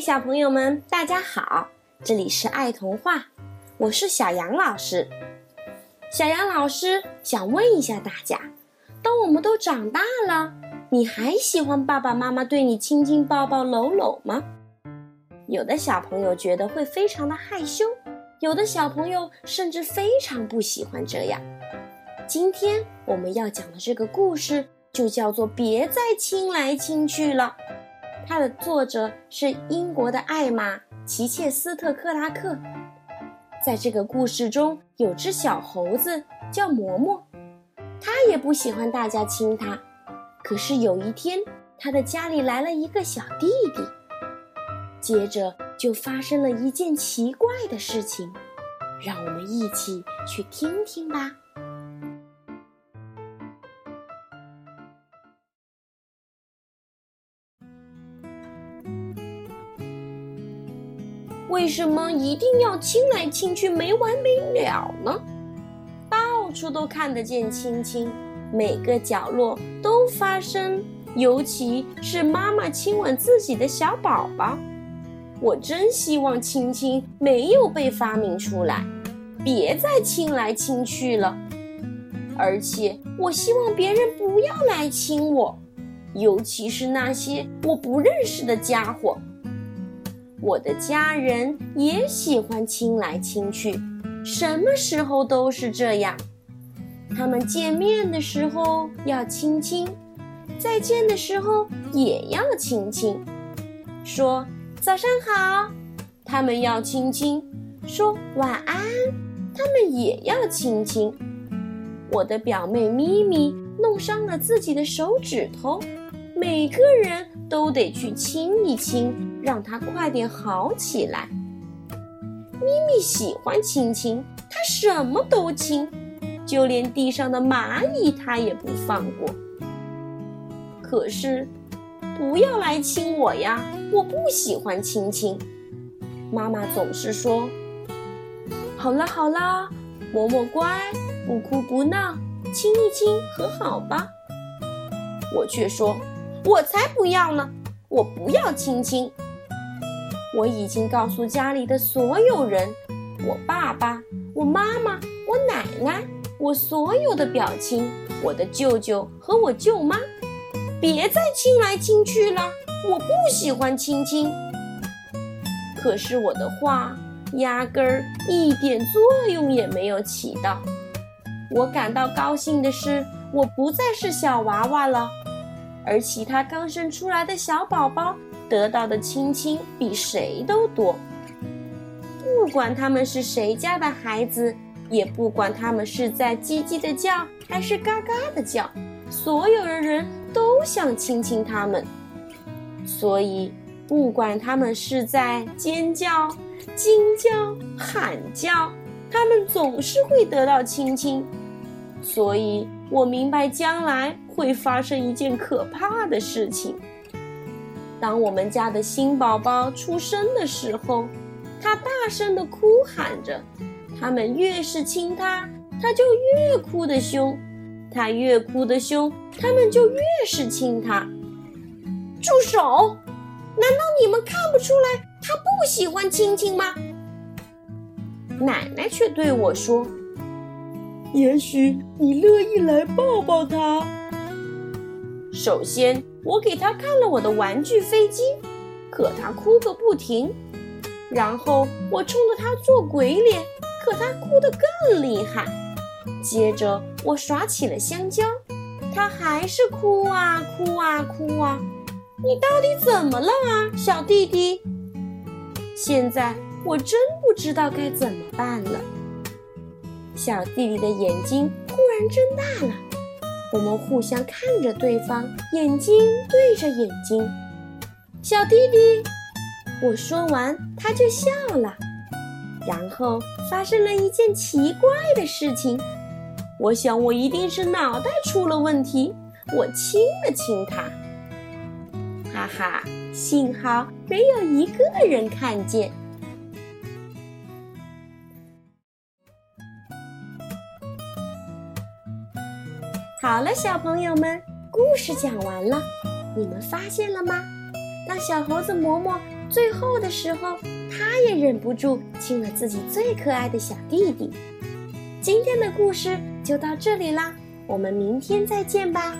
小朋友们，大家好！这里是爱童话，我是小杨老师。小杨老师想问一下大家：当我们都长大了，你还喜欢爸爸妈妈对你亲亲抱抱搂搂吗？有的小朋友觉得会非常的害羞，有的小朋友甚至非常不喜欢这样。今天我们要讲的这个故事就叫做《别再亲来亲去了》。它的作者是英国的艾玛·齐切斯特克拉克。在这个故事中，有只小猴子叫嬷嬷，它也不喜欢大家亲它。可是有一天，它的家里来了一个小弟弟，接着就发生了一件奇怪的事情，让我们一起去听听吧。为什么一定要亲来亲去没完没了呢？到处都看得见亲亲，每个角落都发生，尤其是妈妈亲吻自己的小宝宝。我真希望亲亲没有被发明出来，别再亲来亲去了。而且我希望别人不要来亲我，尤其是那些我不认识的家伙。我的家人也喜欢亲来亲去，什么时候都是这样。他们见面的时候要亲亲，再见的时候也要亲亲，说早上好。他们要亲亲，说晚安。他们也要亲亲。我的表妹咪咪弄伤了自己的手指头，每个人都得去亲一亲。让他快点好起来。咪咪喜欢亲亲，它什么都亲，就连地上的蚂蚁它也不放过。可是，不要来亲我呀！我不喜欢亲亲。妈妈总是说：“好了好了，嬷嬷乖，不哭不闹，亲一亲和好吧。”我却说：“我才不要呢！我不要亲亲。”我已经告诉家里的所有人，我爸爸、我妈妈、我奶奶、我所有的表亲、我的舅舅和我舅妈，别再亲来亲去了，我不喜欢亲亲。可是我的话压根儿一点作用也没有起到。我感到高兴的是，我不再是小娃娃了，而其他刚生出来的小宝宝。得到的亲亲比谁都多，不管他们是谁家的孩子，也不管他们是在叽叽的叫还是嘎嘎的叫，所有的人都想亲亲他们。所以，不管他们是在尖叫、惊叫、喊叫，他们总是会得到亲亲。所以我明白将来会发生一件可怕的事情。当我们家的新宝宝出生的时候，他大声地哭喊着。他们越是亲他，他就越哭得凶；他越哭得凶，他们就越是亲他。住手！难道你们看不出来他不喜欢亲亲吗？奶奶却对我说：“也许你乐意来抱抱他。”首先。我给他看了我的玩具飞机，可他哭个不停。然后我冲着他做鬼脸，可他哭得更厉害。接着我耍起了香蕉，他还是哭啊哭啊哭啊。你到底怎么了啊，小弟弟？现在我真不知道该怎么办了。小弟弟的眼睛忽然睁大了。我们互相看着对方，眼睛对着眼睛。小弟弟，我说完，他就笑了。然后发生了一件奇怪的事情。我想，我一定是脑袋出了问题。我亲了亲他，哈哈，幸好没有一个人看见。好了，小朋友们，故事讲完了，你们发现了吗？当小猴子嬷嬷最后的时候，它也忍不住亲了自己最可爱的小弟弟。今天的故事就到这里啦，我们明天再见吧。